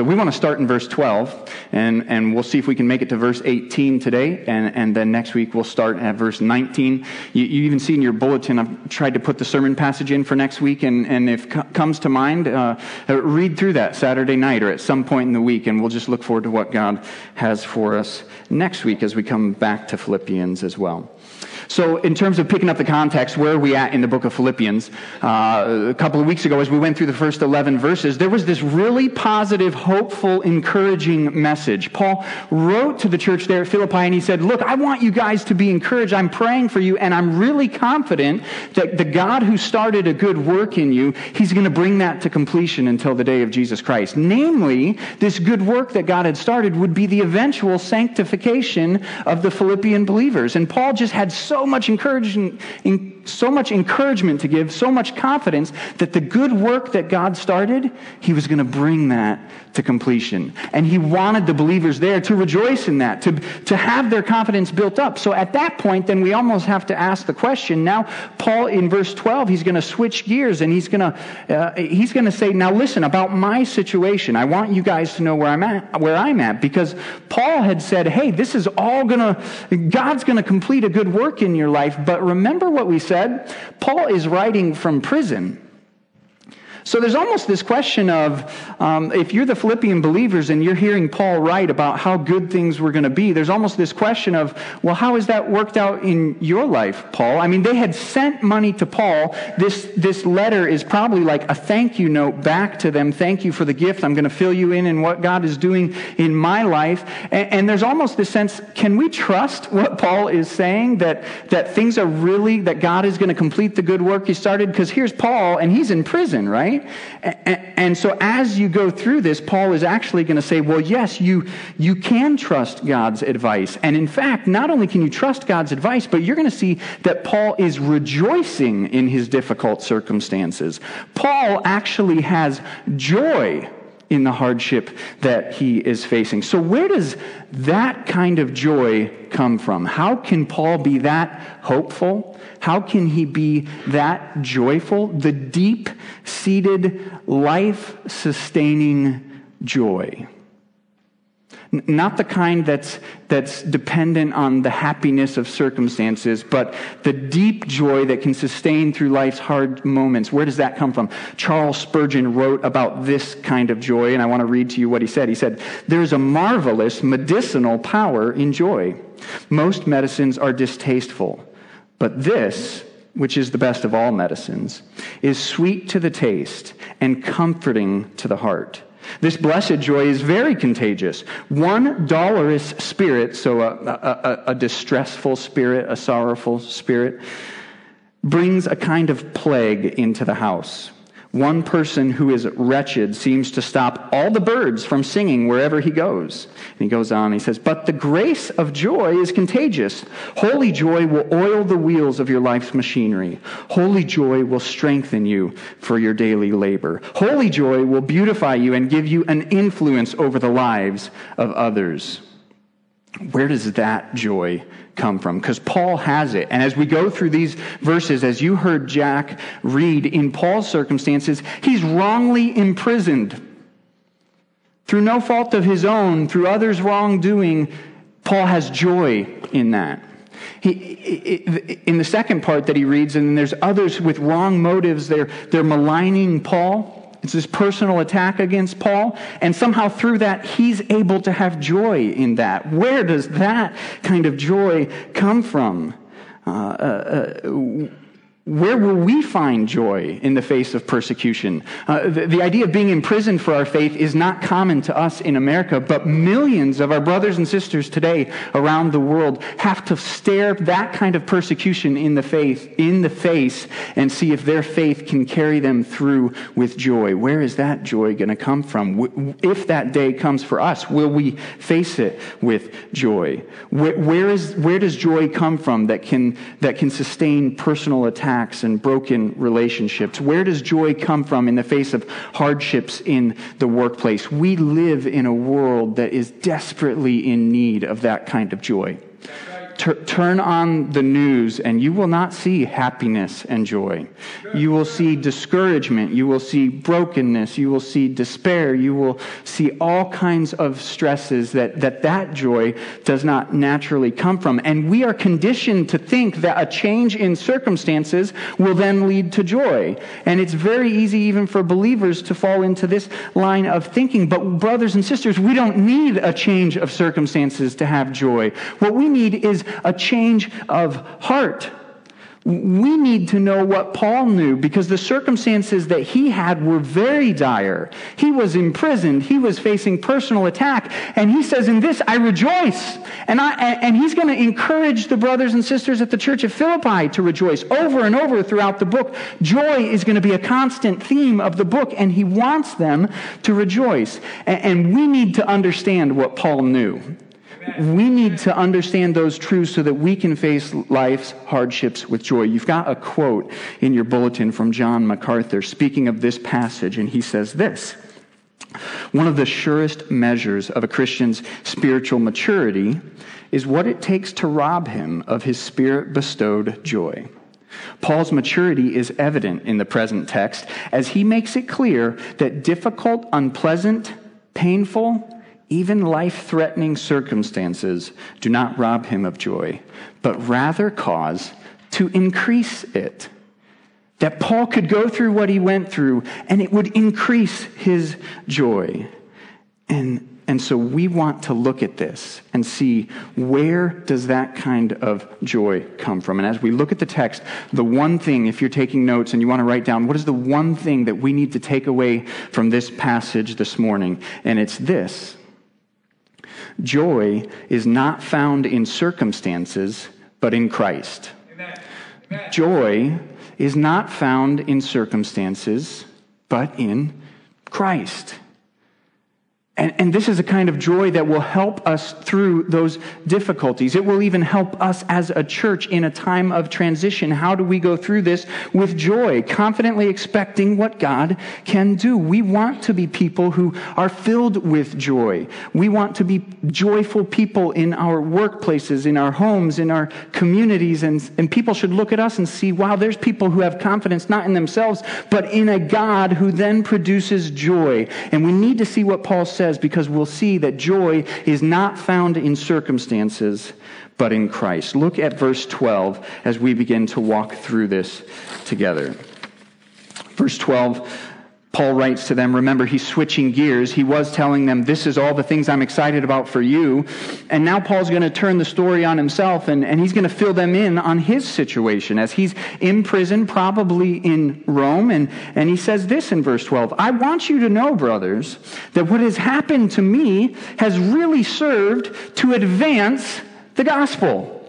So we want to start in verse 12, and, and we'll see if we can make it to verse 18 today, and, and then next week we'll start at verse 19. You, you even see in your bulletin, I've tried to put the sermon passage in for next week, and, and if it comes to mind, uh, read through that Saturday night or at some point in the week, and we'll just look forward to what God has for us next week as we come back to Philippians as well. So, in terms of picking up the context, where are we at in the book of Philippians? Uh, a couple of weeks ago, as we went through the first 11 verses, there was this really positive, hopeful, encouraging message. Paul wrote to the church there at Philippi and he said, Look, I want you guys to be encouraged. I'm praying for you, and I'm really confident that the God who started a good work in you, he's going to bring that to completion until the day of Jesus Christ. Namely, this good work that God had started would be the eventual sanctification of the Philippian believers. And Paul just had so so much encouragement, so much encouragement to give, so much confidence that the good work that God started, He was going to bring that to completion. And He wanted the believers there to rejoice in that, to, to have their confidence built up. So at that point, then we almost have to ask the question. Now, Paul in verse 12, he's going to switch gears and he's going to, uh, he's going to say, now listen, about my situation, I want you guys to know where I'm at, where I'm at, because Paul had said, hey, this is all going to, God's going to complete a good work in your life. But remember what we said? Paul is writing from prison. So there's almost this question of um, if you're the Philippian believers and you're hearing Paul write about how good things were going to be, there's almost this question of, well, how has that worked out in your life, Paul? I mean, they had sent money to Paul. This, this letter is probably like a thank you note back to them. Thank you for the gift. I'm going to fill you in in what God is doing in my life. And, and there's almost this sense, can we trust what Paul is saying? That, that things are really, that God is going to complete the good work he started? Because here's Paul, and he's in prison, right? Right? And so as you go through this, Paul is actually going to say, well, yes, you, you can trust God's advice. And in fact, not only can you trust God's advice, but you're going to see that Paul is rejoicing in his difficult circumstances. Paul actually has joy in the hardship that he is facing. So, where does that kind of joy come from? How can Paul be that hopeful? How can he be that joyful? The deep seated, life sustaining joy. Not the kind that's, that's dependent on the happiness of circumstances, but the deep joy that can sustain through life's hard moments. Where does that come from? Charles Spurgeon wrote about this kind of joy, and I want to read to you what he said. He said, There's a marvelous medicinal power in joy. Most medicines are distasteful, but this, which is the best of all medicines, is sweet to the taste and comforting to the heart. This blessed joy is very contagious. One dolorous spirit, so a, a, a, distressful spirit, a sorrowful spirit, brings a kind of plague into the house. One person who is wretched seems to stop all the birds from singing wherever he goes. And he goes on, he says, But the grace of joy is contagious. Holy joy will oil the wheels of your life's machinery. Holy joy will strengthen you for your daily labor. Holy joy will beautify you and give you an influence over the lives of others. Where does that joy come from? Because Paul has it. And as we go through these verses, as you heard Jack read, in Paul's circumstances, he's wrongly imprisoned. Through no fault of his own, through others' wrongdoing, Paul has joy in that. He, in the second part that he reads, and there's others with wrong motives, they're, they're maligning Paul. It's this personal attack against Paul. And somehow through that, he's able to have joy in that. Where does that kind of joy come from? Uh, uh, uh where will we find joy in the face of persecution? Uh, the, the, idea of being imprisoned for our faith is not common to us in America, but millions of our brothers and sisters today around the world have to stare that kind of persecution in the faith, in the face, and see if their faith can carry them through with joy. Where is that joy going to come from? If that day comes for us, will we face it with joy? where, where is, where does joy come from that can, that can sustain personal attack? Attacks and broken relationships? Where does joy come from in the face of hardships in the workplace? We live in a world that is desperately in need of that kind of joy. Turn on the news and you will not see happiness and joy. You will see discouragement. You will see brokenness. You will see despair. You will see all kinds of stresses that that, that joy does not naturally come from. And we are conditioned to think that a change in circumstances will then lead to joy. And it's very easy even for believers to fall into this line of thinking. But brothers and sisters, we don't need a change of circumstances to have joy. What we need is a change of heart. We need to know what Paul knew because the circumstances that he had were very dire. He was imprisoned. He was facing personal attack. And he says, in this, I rejoice. And, I, and he's going to encourage the brothers and sisters at the church of Philippi to rejoice over and over throughout the book. Joy is going to be a constant theme of the book, and he wants them to rejoice. And, and we need to understand what Paul knew. We need to understand those truths so that we can face life's hardships with joy. You've got a quote in your bulletin from John MacArthur speaking of this passage, and he says this One of the surest measures of a Christian's spiritual maturity is what it takes to rob him of his spirit bestowed joy. Paul's maturity is evident in the present text as he makes it clear that difficult, unpleasant, painful, even life threatening circumstances do not rob him of joy, but rather cause to increase it. That Paul could go through what he went through and it would increase his joy. And, and so we want to look at this and see where does that kind of joy come from. And as we look at the text, the one thing, if you're taking notes and you want to write down, what is the one thing that we need to take away from this passage this morning? And it's this Joy is not found in circumstances, but in Christ. Amen. Amen. Joy is not found in circumstances, but in Christ. And, and, this is a kind of joy that will help us through those difficulties. It will even help us as a church in a time of transition. How do we go through this with joy, confidently expecting what God can do? We want to be people who are filled with joy. We want to be joyful people in our workplaces, in our homes, in our communities. And, and people should look at us and see, wow, there's people who have confidence not in themselves, but in a God who then produces joy. And we need to see what Paul says says because we'll see that joy is not found in circumstances, but in Christ. Look at verse 12 as we begin to walk through this together. Verse 12 Paul writes to them, remember, he's switching gears. He was telling them, This is all the things I'm excited about for you. And now Paul's going to turn the story on himself and, and he's going to fill them in on his situation as he's in prison, probably in Rome. And, and he says this in verse 12 I want you to know, brothers, that what has happened to me has really served to advance the gospel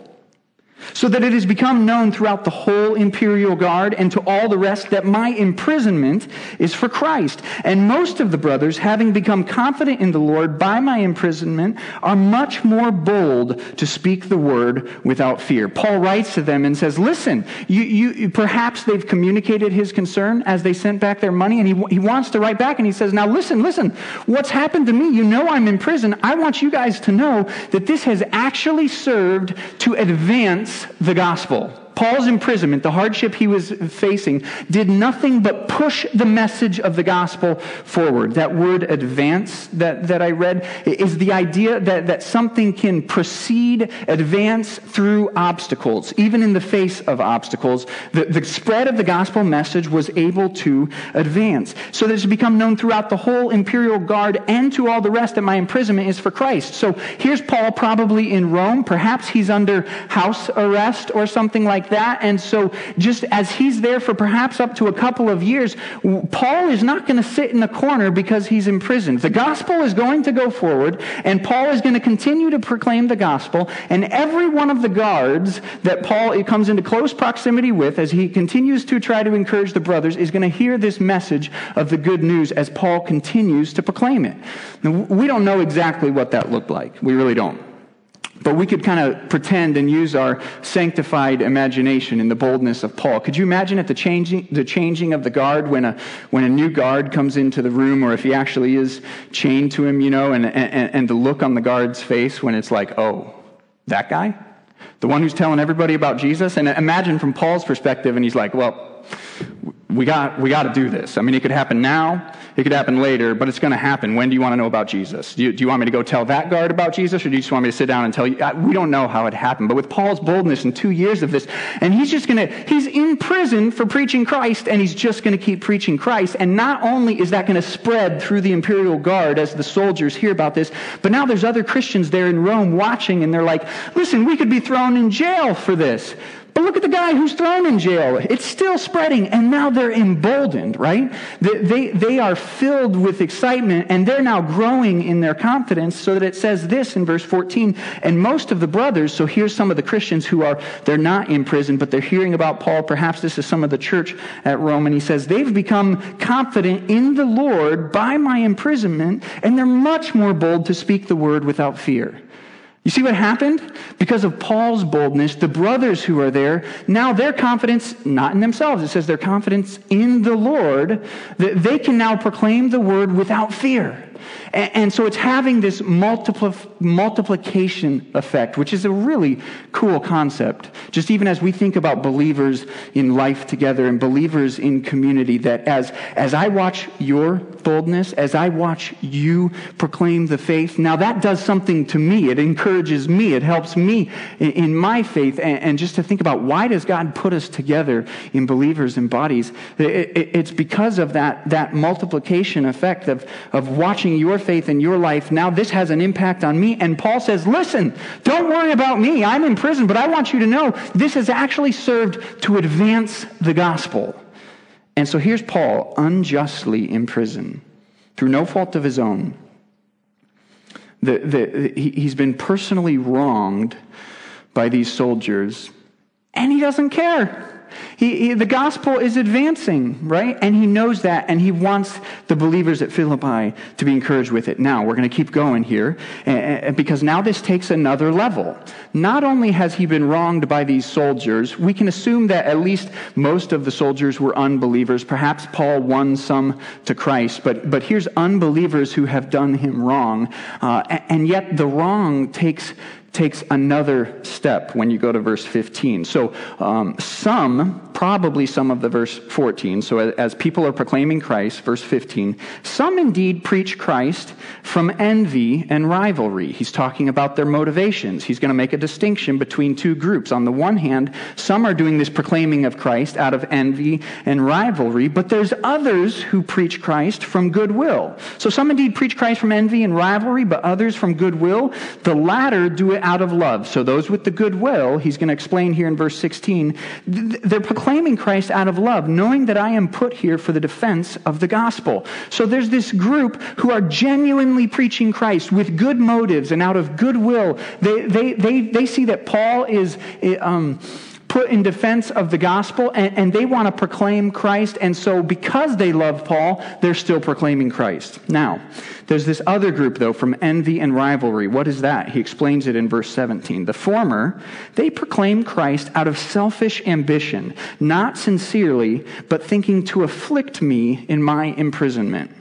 so that it has become known throughout the whole imperial guard and to all the rest that my imprisonment is for Christ. And most of the brothers, having become confident in the Lord by my imprisonment, are much more bold to speak the word without fear. Paul writes to them and says, listen, you, you, perhaps they've communicated his concern as they sent back their money and he, he wants to write back and he says, now listen, listen, what's happened to me? You know I'm in prison. I want you guys to know that this has actually served to advance the gospel. Paul's imprisonment, the hardship he was facing, did nothing but push the message of the gospel forward. That word advance that, that I read is the idea that, that something can proceed, advance through obstacles, even in the face of obstacles. The, the spread of the gospel message was able to advance. So that it's become known throughout the whole imperial guard and to all the rest that my imprisonment is for Christ. So here's Paul probably in Rome. Perhaps he's under house arrest or something like like that. And so, just as he's there for perhaps up to a couple of years, Paul is not going to sit in a corner because he's imprisoned. The gospel is going to go forward, and Paul is going to continue to proclaim the gospel. And every one of the guards that Paul comes into close proximity with as he continues to try to encourage the brothers is going to hear this message of the good news as Paul continues to proclaim it. Now, we don't know exactly what that looked like. We really don't. But we could kind of pretend and use our sanctified imagination in the boldness of Paul. Could you imagine at the changing, the changing of the guard when a, when a new guard comes into the room, or if he actually is chained to him, you know, and, and, and the look on the guard's face when it's like, oh, that guy? The one who's telling everybody about Jesus? And imagine from Paul's perspective, and he's like, well, we got, we got to do this. I mean, it could happen now, it could happen later, but it's going to happen. When do you want to know about Jesus? Do you, do you, want me to go tell that guard about Jesus, or do you just want me to sit down and tell you? We don't know how it happened. But with Paul's boldness and two years of this, and he's just going to, he's in prison for preaching Christ, and he's just going to keep preaching Christ. And not only is that going to spread through the imperial guard as the soldiers hear about this, but now there's other Christians there in Rome watching, and they're like, listen, we could be thrown in jail for this. But look at the guy who's thrown in jail. It's still spreading, and now they're emboldened, right? They, they, they, are filled with excitement, and they're now growing in their confidence so that it says this in verse 14. And most of the brothers, so here's some of the Christians who are, they're not in prison, but they're hearing about Paul. Perhaps this is some of the church at Rome, and he says, they've become confident in the Lord by my imprisonment, and they're much more bold to speak the word without fear. You see what happened? Because of Paul's boldness, the brothers who are there, now their confidence, not in themselves, it says their confidence in the Lord, that they can now proclaim the word without fear. And, and so it's having this multipli- multiplication effect, which is a really cool concept. Just even as we think about believers in life together and believers in community, that as, as I watch your boldness, as I watch you proclaim the faith, now that does something to me. It encourages me. It helps me in, in my faith. And, and, just to think about why does God put us together in believers and bodies? It, it, it's because of that, that multiplication effect of, of watching your faith in your life, now this has an impact on me. And Paul says, listen, don't worry about me. I'm in prison, but I want you to know this has actually served to advance the gospel. And so here's Paul unjustly in prison through no fault of his own. The, the, he, he's been personally wronged by these soldiers, and he doesn't care. He, he, the gospel is advancing, right? And he knows that, and he wants the believers at Philippi to be encouraged with it. Now, we're going to keep going here, because now this takes another level. Not only has he been wronged by these soldiers, we can assume that at least most of the soldiers were unbelievers. Perhaps Paul won some to Christ, but, but here's unbelievers who have done him wrong. Uh, and yet the wrong takes takes another step when you go to verse 15. So, um, some, probably some of the verse 14, so as, as, people are proclaiming Christ, verse 15, some indeed preach Christ from envy and rivalry. He's talking about their motivations. He's going to make a distinction between two groups. On the one hand, some are doing this proclaiming of Christ out of envy and rivalry, but there's others who preach Christ from goodwill. So, some indeed preach Christ from envy and rivalry, but others from goodwill. The latter do it out of love. So those with the goodwill, he's going to explain here in verse 16, they're proclaiming Christ out of love, knowing that I am put here for the defense of the gospel. So there's this group who are genuinely preaching Christ with good motives and out of goodwill. They, they, they, they see that Paul is. Um, put in defense of the gospel and, and, they want to proclaim Christ. And so, because they love Paul, they're still proclaiming Christ. Now, there's this other group, though, from envy and rivalry. What is that? He explains it in verse 17. The former, they proclaim Christ out of selfish ambition, not sincerely, but thinking to afflict me in my imprisonment.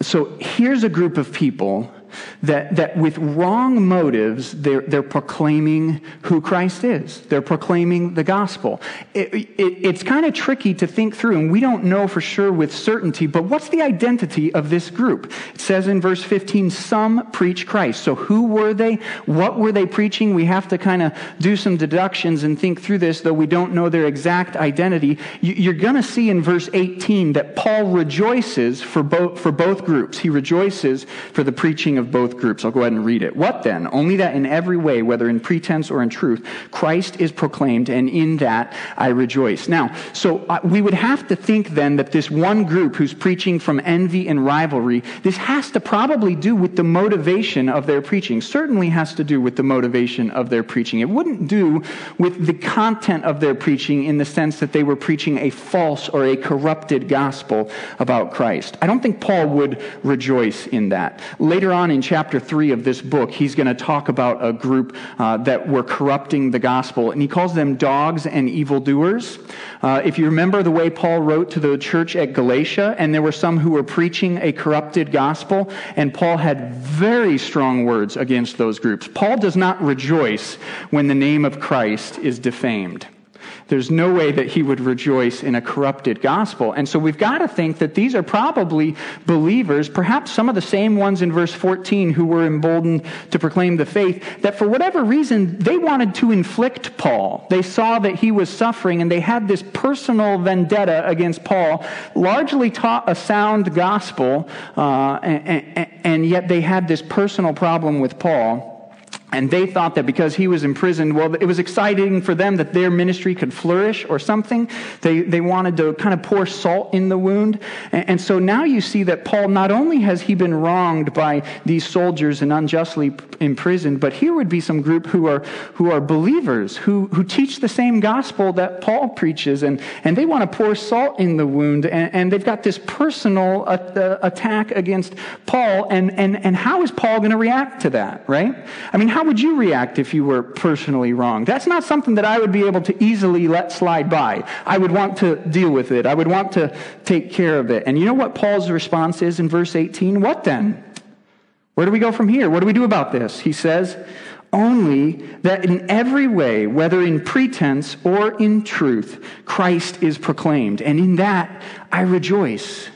So, here's a group of people that, that with wrong motives, they're, they're proclaiming who Christ is. They're proclaiming the gospel. It, it, it's kind of tricky to think through, and we don't know for sure with certainty, but what's the identity of this group? It says in verse 15, some preach Christ. So who were they? What were they preaching? We have to kind of do some deductions and think through this, though we don't know their exact identity. You're going to see in verse 18 that Paul rejoices for both, for both groups. He rejoices for the preaching of both groups. I'll go ahead and read it. What then? Only that in every way, whether in pretense or in truth, Christ is proclaimed, and in that I rejoice. Now, so uh, we would have to think then that this one group who's preaching from envy and rivalry, this has to probably do with the motivation of their preaching. Certainly has to do with the motivation of their preaching. It wouldn't do with the content of their preaching in the sense that they were preaching a false or a corrupted gospel about Christ. I don't think Paul would rejoice in that. Later on, on in chapter 3 of this book, he's going to talk about a group uh, that were corrupting the gospel, and he calls them dogs and evildoers. Uh, if you remember the way Paul wrote to the church at Galatia, and there were some who were preaching a corrupted gospel, and Paul had very strong words against those groups. Paul does not rejoice when the name of Christ is defamed. There's no way that he would rejoice in a corrupted gospel. And so we've got to think that these are probably believers, perhaps some of the same ones in verse 14 who were emboldened to proclaim the faith, that for whatever reason, they wanted to inflict Paul. They saw that he was suffering and they had this personal vendetta against Paul, largely taught a sound gospel, uh, and, and, and yet they had this personal problem with Paul. And they thought that because he was imprisoned, well, it was exciting for them that their ministry could flourish or something. They, they wanted to kind of pour salt in the wound. And, and so now you see that Paul, not only has he been wronged by these soldiers and unjustly imprisoned, but here would be some group who are, who are believers, who, who teach the same gospel that Paul preaches. And, and they want to pour salt in the wound. And, and they've got this personal uh, attack against Paul. And, and, and how is Paul going to react to that, right? I mean, how would you react if you were personally wrong? That's not something that I would be able to easily let slide by. I would want to deal with it. I would want to take care of it. And you know what Paul's response is in verse 18? What then? Where do we go from here? What do we do about this? He says, only that in every way, whether in pretense or in truth, Christ is proclaimed. And in that I rejoice.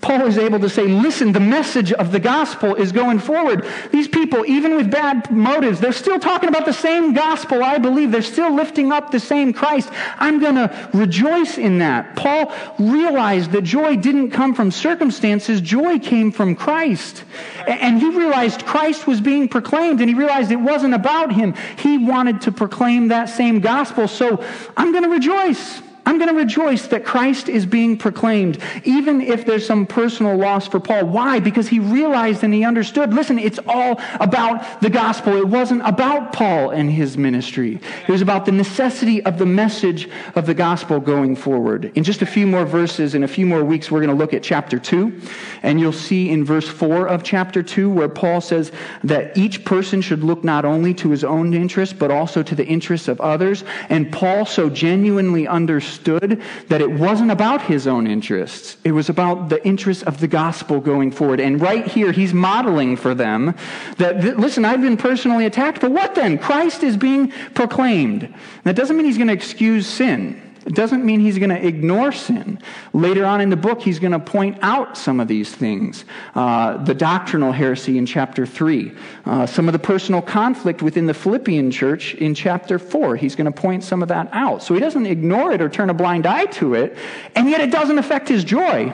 Paul is able to say, listen, the message of the gospel is going forward. These people, even with bad motives, they're still talking about the same gospel, I believe. They're still lifting up the same Christ. I'm going to rejoice in that. Paul realized that joy didn't come from circumstances, joy came from Christ. And he realized Christ was being proclaimed, and he realized it wasn't about him. He wanted to proclaim that same gospel. So I'm going to rejoice. I'm going to rejoice that Christ is being proclaimed, even if there's some personal loss for Paul. Why? Because he realized and he understood listen, it's all about the gospel. It wasn't about Paul and his ministry, it was about the necessity of the message of the gospel going forward. In just a few more verses, in a few more weeks, we're going to look at chapter 2. And you'll see in verse 4 of chapter 2 where Paul says that each person should look not only to his own interests, but also to the interests of others. And Paul so genuinely understood understood that it wasn't about his own interests. It was about the interests of the gospel going forward. And right here, he's modeling for them that, listen, I've been personally attacked, but what then? Christ is being proclaimed. That doesn't mean he's going to excuse sin. It doesn't mean he's going to ignore sin. Later on in the book, he's going to point out some of these things. Uh, the doctrinal heresy in chapter 3, uh, some of the personal conflict within the Philippian church in chapter 4. He's going to point some of that out. So he doesn't ignore it or turn a blind eye to it, and yet it doesn't affect his joy.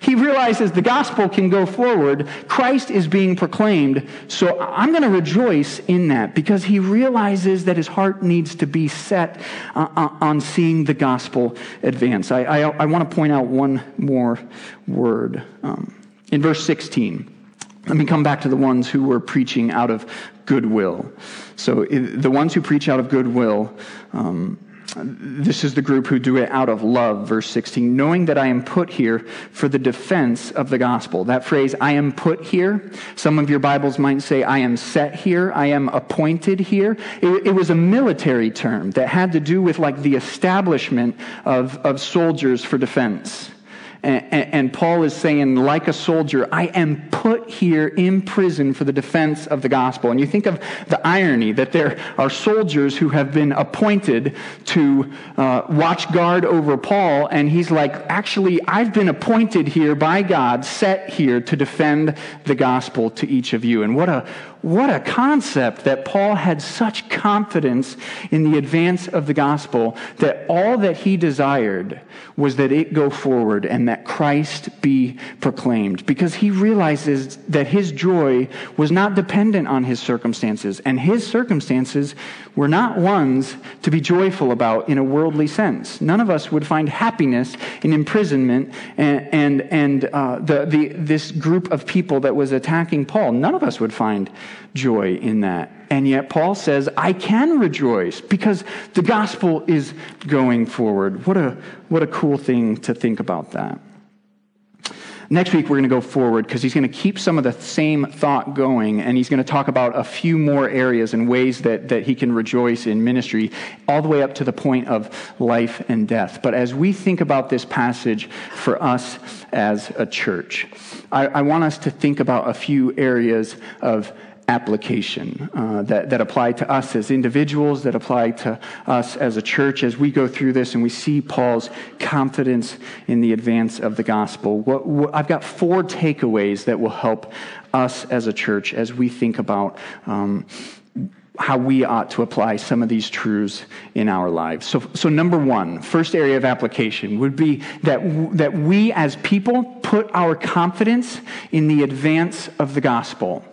He realizes the gospel can go forward. Christ is being proclaimed. So I'm going to rejoice in that because he realizes that his heart needs to be set uh, uh on seeing the gospel advance. I, I, I want to point out one more word. Um, in verse 16, let me come back to the ones who were preaching out of goodwill. So the ones who preach out of goodwill, um, this is the group who do it out of love, verse 16, knowing that I am put here for the defense of the gospel. That phrase, I am put here, some of your Bibles might say, I am set here, I am appointed here. It, it was a military term that had to do with like the establishment of, of soldiers for defense. And, Paul is saying, like a soldier, I am put here in prison for the defense of the gospel. And you think of the irony that there are soldiers who have been appointed to uh, watch guard over Paul, and he's like, actually, I've been appointed here by God, set here to defend the gospel to each of you. And what a what a concept that Paul had such confidence in the advance of the gospel that all that he desired was that it go forward and that Christ be proclaimed because he realizes that his joy was not dependent on his circumstances and his circumstances were not ones to be joyful about in a worldly sense. None of us would find happiness in imprisonment and, and, and uh, the, the, this group of people that was attacking Paul. None of us would find joy in that. And yet Paul says, I can rejoice because the gospel is going forward. What a, what a cool thing to think about that. Next week, we're going to go forward because he's going to keep some of the same thought going, and he's going to talk about a few more areas and ways that, that he can rejoice in ministry, all the way up to the point of life and death. But as we think about this passage for us as a church, I, I want us to think about a few areas of application uh, that, that apply to us as individuals, that apply to us as a church as we go through this and we see Paul's confidence in the advance of the gospel. What, what, I've got four takeaways that will help us as a church as we think about. Um, how we ought to apply some of these truths in our lives. So, so number one, first area of application would be that, that we as people put our confidence in the advance of the gospel.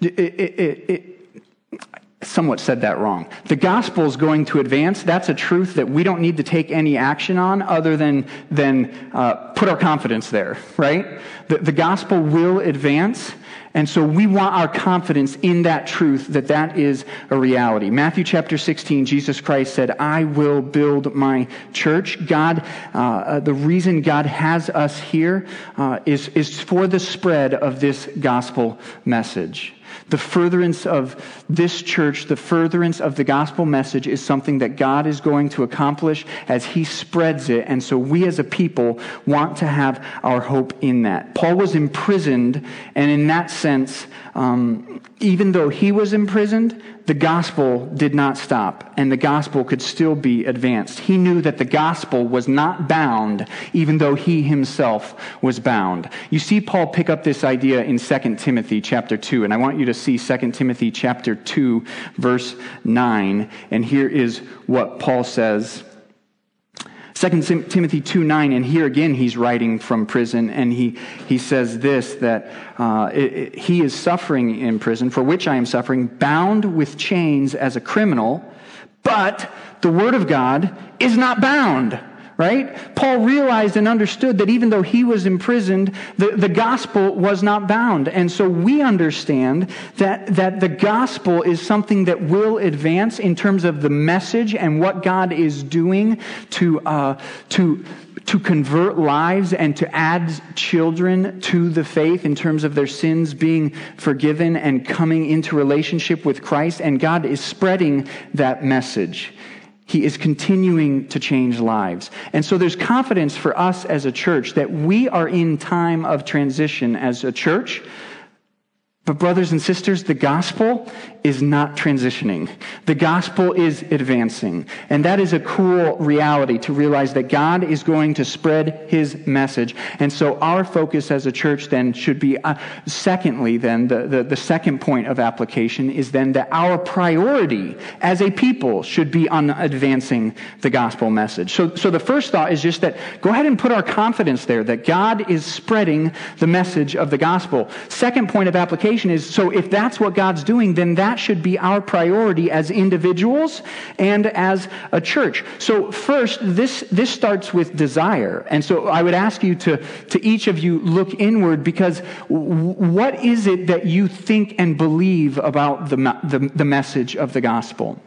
It, it, it, somewhat said that wrong. The gospel is going to advance. That's a truth that we don't need to take any action on other than, than uh, put our confidence there, right? The, the gospel will advance. And so we want our confidence in that truth that that is a reality. Matthew chapter 16, Jesus Christ said, I will build my church. God, uh, uh the reason God has us here uh, is is for the spread of this gospel message. The furtherance of this church, the furtherance of the gospel message is something that God is going to accomplish as He spreads it. And so we as a people want to have our hope in that. Paul was imprisoned, and in that sense, um, even though he was imprisoned, the gospel did not stop, and the gospel could still be advanced. He knew that the gospel was not bound, even though he himself was bound. You see Paul pick up this idea in 2 Timothy chapter 2, and I want you to see 2 Timothy chapter 2, verse 9. And here is what Paul says 2 Timothy 2 9, and here again he's writing from prison, and he, he says this that uh, it, it, he is suffering in prison, for which I am suffering, bound with chains as a criminal, but the word of God is not bound right? Paul realized and understood that even though he was imprisoned, the, the gospel was not bound. And so we understand that, that the gospel is something that will advance in terms of the message and what God is doing to, uh, to, to convert lives and to add children to the faith in terms of their sins being forgiven and coming into relationship with Christ. And God is spreading that message. He is continuing to change lives. And so there's confidence for us as a church that we are in time of transition as a church but, brothers and sisters, the gospel is not transitioning. The gospel is advancing. And that is a cool reality to realize that God is going to spread his message. And so, our focus as a church then should be, uh, secondly, then, the, the, the second point of application is then that our priority as a people should be on advancing the gospel message. So, so, the first thought is just that go ahead and put our confidence there that God is spreading the message of the gospel. Second point of application is so if that's what God's doing, then that should be our priority as individuals and as a church. So first, this, this starts with desire. And so I would ask you to, to each of you look inward because what is it that you think and believe about the, the, the message of the gospel?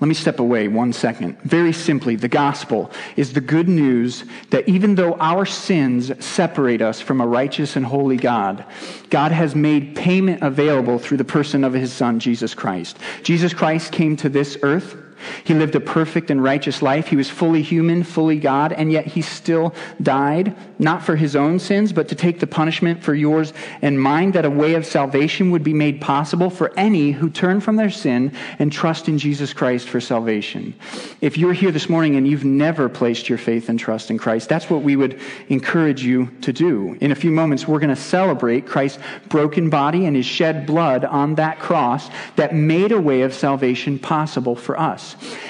Let me step away one second. Very simply, the gospel is the good news that even though our sins separate us from a righteous and holy God, God has made payment available through the person of his son, Jesus Christ. Jesus Christ came to this earth he lived a perfect and righteous life. He was fully human, fully God, and yet he still died, not for his own sins, but to take the punishment for yours and mine, that a way of salvation would be made possible for any who turn from their sin and trust in Jesus Christ for salvation. If you're here this morning and you've never placed your faith and trust in Christ, that's what we would encourage you to do. In a few moments, we're going to celebrate Christ's broken body and his shed blood on that cross that made a way of salvation possible for us.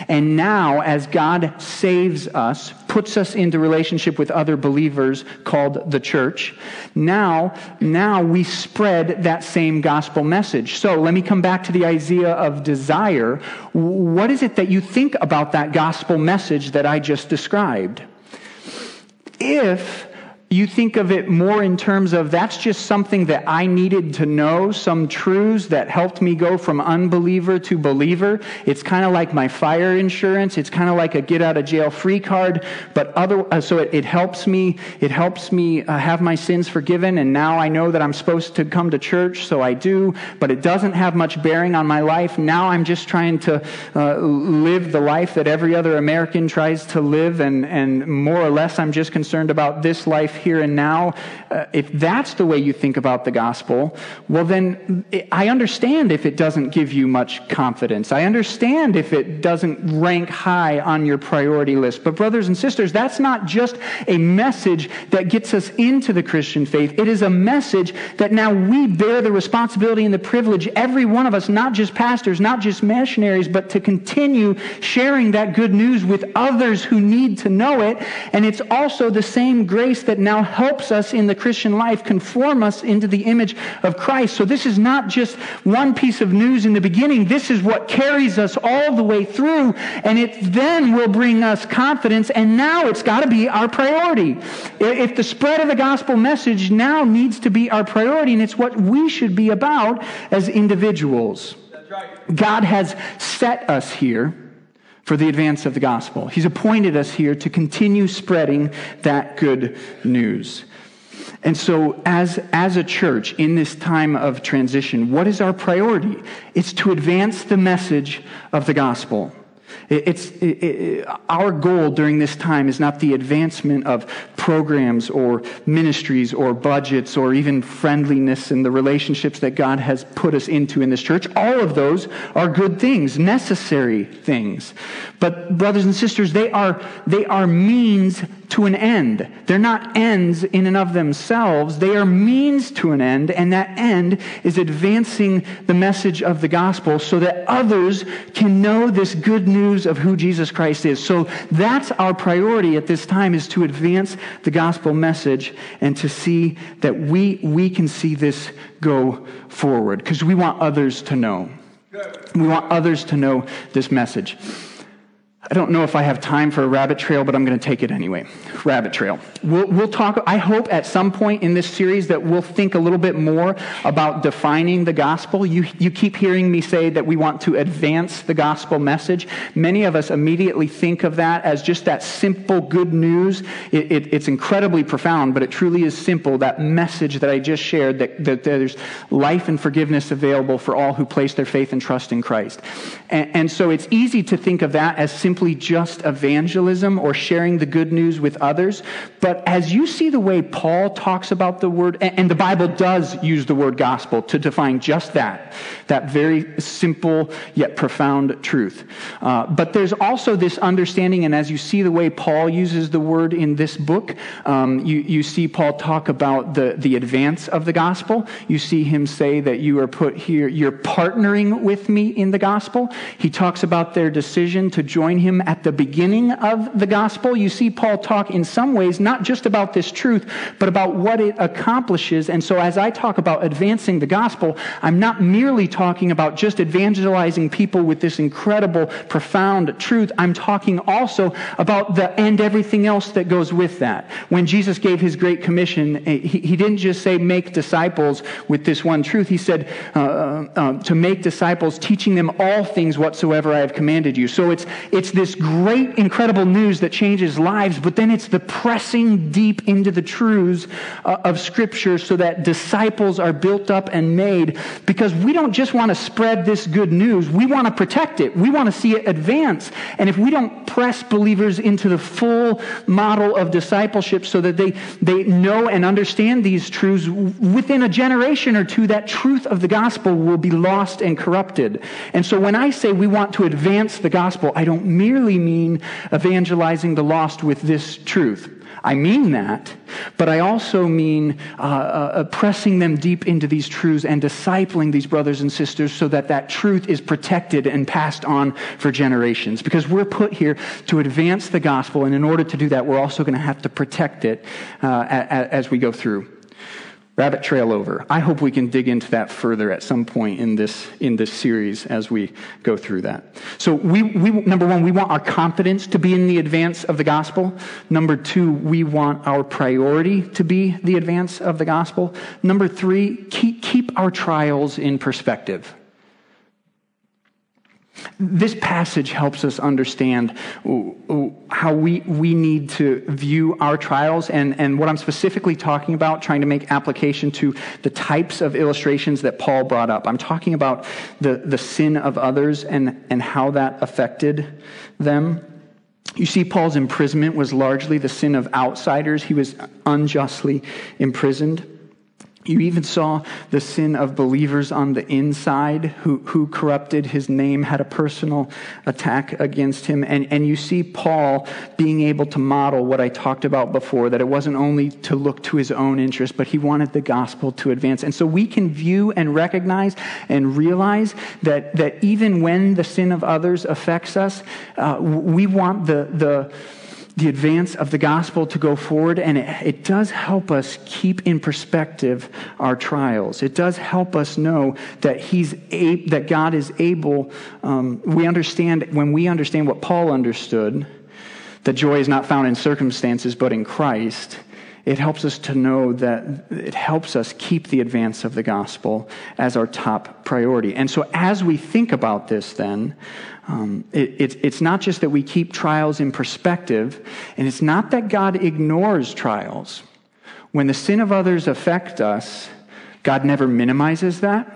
And now, as God saves us, puts us into relationship with other believers called the church, now, now we spread that same gospel message. So let me come back to the idea of desire. What is it that you think about that gospel message that I just described? If you think of it more in terms of that's just something that I needed to know, some truths that helped me go from unbeliever to believer. It's kind of like my fire insurance. It's kind of like a get out of jail free card, but other, uh, so it, it, helps me, it helps me uh, have my sins forgiven. And now I know that I'm supposed to come to church, so I do, but it doesn't have much bearing on my life. Now I'm just trying to uh, live the life that every other American tries to live. And, and more or less, I'm just concerned about this life here and now, uh, if that's the way you think about the gospel, well, then I understand if it doesn't give you much confidence. I understand if it doesn't rank high on your priority list. But, brothers and sisters, that's not just a message that gets us into the Christian faith. It is a message that now we bear the responsibility and the privilege, every one of us, not just pastors, not just missionaries, but to continue sharing that good news with others who need to know it. And it's also the same grace that now helps us in the Christian life conform us into the image of Christ. So this is not just one piece of news in the beginning. This is what carries us all the way through. And it then will bring us confidence. And now it's got to be our priority. If the spread of the gospel message now needs to be our priority, and it's what we should be about as individuals. Right. God has set us here for the advance of the gospel. He's appointed us here to continue spreading that good news. And so, as, as a church in this time of transition, what is our priority? It's to advance the message of the gospel. It's, it, it, our goal during this time is not the advancement of programs or ministries or budgets or even friendliness and the relationships that God has put us into in this church. All of those are good things, necessary things. But brothers and sisters, they are, they are means to an end. They're not ends in and of themselves. They are means to an end, and that end is advancing the message of the gospel so that others can know this good news of who Jesus Christ is. So that's our priority at this time is to advance the gospel message and to see that we, we can see this go forward because we want others to know. We want others to know this message. I don't know if I have time for a rabbit trail, but I'm going to take it anyway. Rabbit trail. We'll, we'll, talk, I hope at some point in this series that we'll think a little bit more about defining the gospel. You, you keep hearing me say that we want to advance the gospel message. Many of us immediately think of that as just that simple good news. It, it, it's incredibly profound, but it truly is simple. That message that I just shared that, that there's life and forgiveness available for all who place their faith and trust in Christ. And, and so it's easy to think of that as simple simply just evangelism or sharing the good news with others. But as you see the way Paul talks about the word, and the Bible does use the word gospel to define just that, that very simple yet profound truth. Uh, but there's also this understanding, and as you see the way Paul uses the word in this book, um, you, you see Paul talk about the, the advance of the gospel. You see him say that you are put here, you're partnering with me in the gospel. He talks about their decision to join him at the beginning of the gospel, you see Paul talk in some ways not just about this truth, but about what it accomplishes. And so as I talk about advancing the gospel, I'm not merely talking about just evangelizing people with this incredible, profound truth. I'm talking also about the and everything else that goes with that. When Jesus gave his great commission, eh, he, he didn't just say make disciples with this one truth. He said uh, uh, uh to make disciples, teaching them all things whatsoever I have commanded you. So it's, it's it's this great, incredible news that changes lives, but then it's the pressing deep into the truths uh, of Scripture so that disciples are built up and made. Because we don't just want to spread this good news, we want to protect it. We want to see it advance. And if we don't press believers into the full model of discipleship so that they, they know and understand these truths, within a generation or two, that truth of the gospel will be lost and corrupted. And so when I say we want to advance the gospel, I don't merely mean evangelizing the lost with this truth. I mean that, but I also mean uh, uh, pressing them deep into these truths and discipling these brothers and sisters so that that truth is protected and passed on for generations. Because we're put here to advance the gospel, and in order to do that, we're also going to have to protect it uh, as we go through. Rabbit trail over. I hope we can dig into that further at some point in this, in this series as we go through that. So we, we, number one, we want our confidence to be in the advance of the gospel. Number two, we want our priority to be the advance of the gospel. Number three, keep, keep our trials in perspective. This passage helps us understand how we, we need to view our trials and, and what I'm specifically talking about, trying to make application to the types of illustrations that Paul brought up. I'm talking about the, the sin of others and, and how that affected them. You see, Paul's imprisonment was largely the sin of outsiders. He was unjustly imprisoned. You even saw the sin of believers on the inside who, who corrupted his name, had a personal attack against him. And, and you see Paul being able to model what I talked about before, that it wasn't only to look to his own interest, but he wanted the gospel to advance. And so we can view and recognize and realize that, that even when the sin of others affects us, uh, we want the, the, the advance of the gospel to go forward, and it, it, does help us keep in perspective our trials. It does help us know that He's a, that God is able. Um, we understand when we understand what Paul understood, that joy is not found in circumstances but in Christ. It helps us to know that it helps us keep the advance of the gospel as our top priority. And so, as we think about this, then, um, it, it, it's not just that we keep trials in perspective, and it's not that God ignores trials. When the sin of others affect us, God never minimizes that.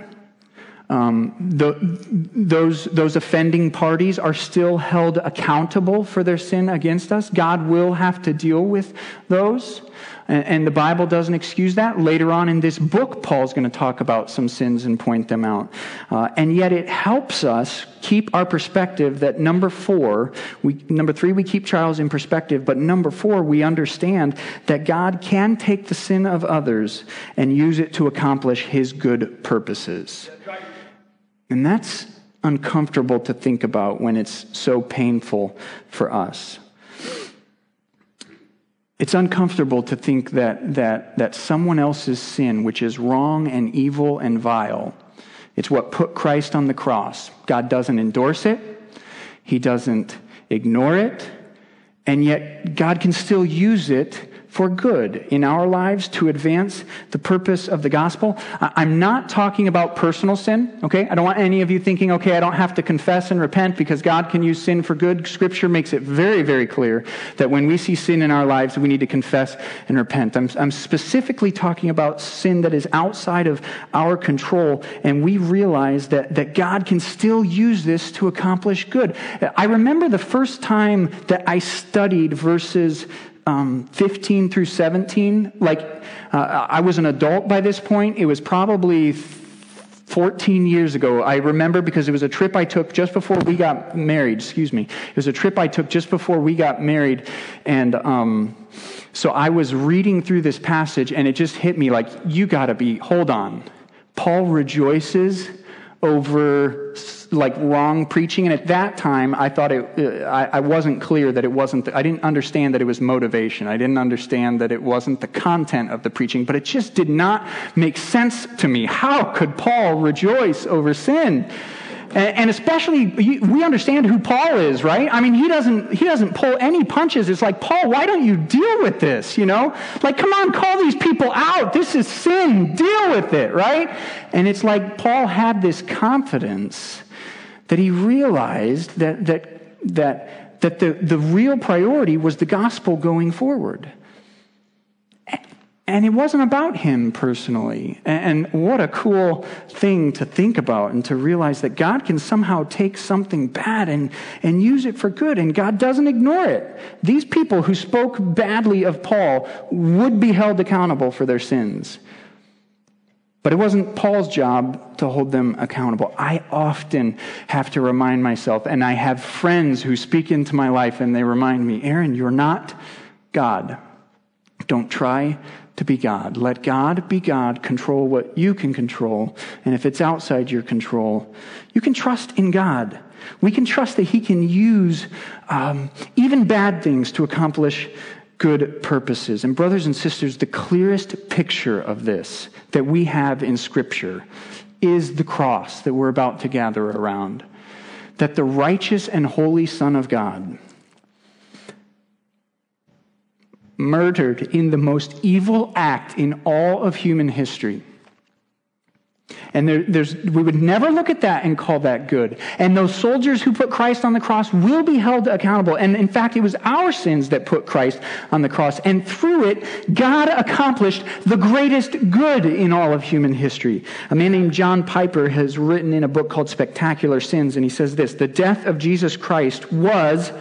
Um, the, those, those offending parties are still held accountable for their sin against us. God will have to deal with those. And, the Bible doesn't excuse that. Later on in this book, Paul's going to talk about some sins and point them out. Uh, and yet it helps us keep our perspective that number four, we, number three, we keep trials in perspective, but number four, we understand that God can take the sin of others and use it to accomplish his good purposes. And that's uncomfortable to think about when it's so painful for us. It's uncomfortable to think that, that, that someone else's sin, which is wrong and evil and vile, it's what put Christ on the cross. God doesn't endorse it, He doesn't ignore it, and yet God can still use it for good in our lives to advance the purpose of the gospel. I'm not talking about personal sin, okay? I don't want any of you thinking, okay, I don't have to confess and repent because God can use sin for good. Scripture makes it very, very clear that when we see sin in our lives, we need to confess and repent. I'm, I'm specifically talking about sin that is outside of our control, and we realize that, that God can still use this to accomplish good. I remember the first time that I studied verses um, 15 through 17. Like, uh, I was an adult by this point. It was probably 14 years ago. I remember because it was a trip I took just before we got married. Excuse me. It was a trip I took just before we got married. And um, so I was reading through this passage, and it just hit me like, you got to be, hold on. Paul rejoices over like wrong preaching. And at that time, I thought it, uh, I, I wasn't clear that it wasn't, the, I didn't understand that it was motivation. I didn't understand that it wasn't the content of the preaching, but it just did not make sense to me. How could Paul rejoice over sin? And especially, we understand who Paul is, right? I mean, he doesn't, he doesn't pull any punches. It's like, Paul, why don't you deal with this, you know? Like, come on, call these people out. This is sin. Deal with it, right? And it's like Paul had this confidence that he realized that, that, that, that the, the real priority was the gospel going forward. And it wasn't about him personally. And what a cool thing to think about and to realize that God can somehow take something bad and, and use it for good, and God doesn't ignore it. These people who spoke badly of Paul would be held accountable for their sins. But it wasn't Paul's job to hold them accountable. I often have to remind myself, and I have friends who speak into my life and they remind me, Aaron, you're not God. Don't try to be God. Let God be God, control what you can control. And if it's outside your control, you can trust in God. We can trust that He can use um, even bad things to accomplish good purposes. And, brothers and sisters, the clearest picture of this that we have in Scripture is the cross that we're about to gather around. That the righteous and holy Son of God, murdered in the most evil act in all of human history, and there, there's, we would never look at that and call that good. And those soldiers who put Christ on the cross will be held accountable. And in fact, it was our sins that put Christ on the cross. And through it, God accomplished the greatest good in all of human history. A man named John Piper has written in a book called Spectacular Sins, and he says this The death of Jesus Christ was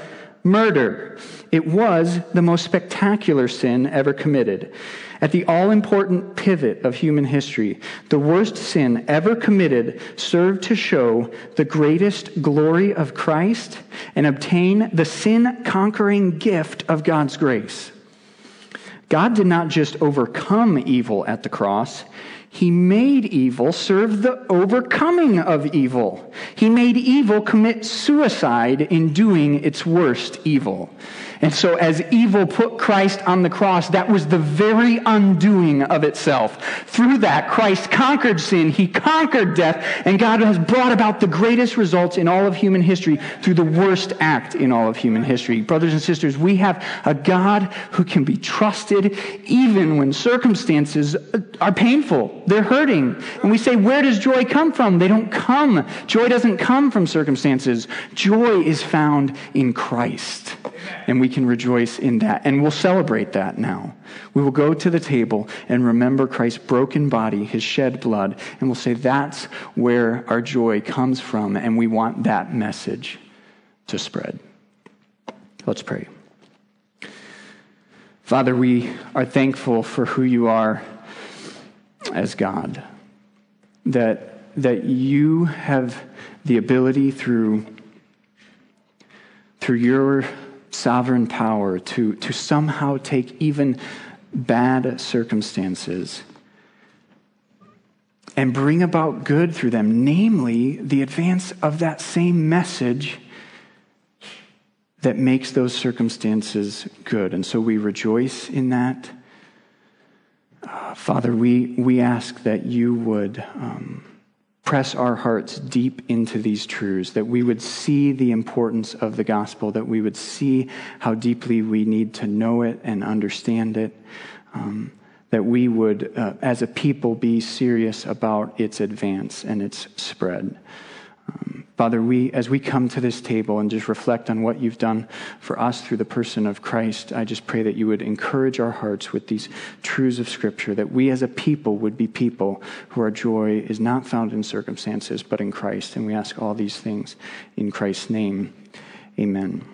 murder. It was the most spectacular sin ever committed. At the all important pivot of human history, the worst sin ever committed served to show the greatest glory of Christ and obtain the sin conquering gift of God's grace. God did not just overcome evil at the cross, he made evil serve the overcoming of evil. He made evil commit suicide in doing its worst evil. And so, as evil put Christ on the cross, that was the very undoing of itself. Through that, Christ conquered sin, he conquered death, and God has brought about the greatest results in all of human history through the worst act in all of human history. Brothers and sisters, we have a God who can be trusted even when circumstances are painful, they're hurting. And we say, Where does joy come from? They don't come. Joy doesn't come from circumstances, joy is found in Christ. And we can rejoice in that. And we'll celebrate that now. We will go to the table and remember Christ's broken body, his shed blood, and we'll say that's where our joy comes from, and we want that message to spread. Let's pray. Father, we are thankful for who you are as God, that, that you have the ability through, through your sovereign power to, to somehow take even bad circumstances and bring about good through them, namely the advance of that same message that makes those circumstances good. And so we rejoice in that. Uh, Father, we, we ask that you would. Um, press our hearts deep into these truths, that we would see the importance of the gospel, that we would see how deeply we need to know it and understand it, um, that we would, uh, as a people, be serious about its advance and its spread. Father, we, as we come to this table and just reflect on what you've done for us through the person of Christ, I just pray that you would encourage our hearts with these truths of Scripture, that we as a people would be people who our joy is not found in circumstances, but in Christ. And we ask all these things in Christ's name. Amen.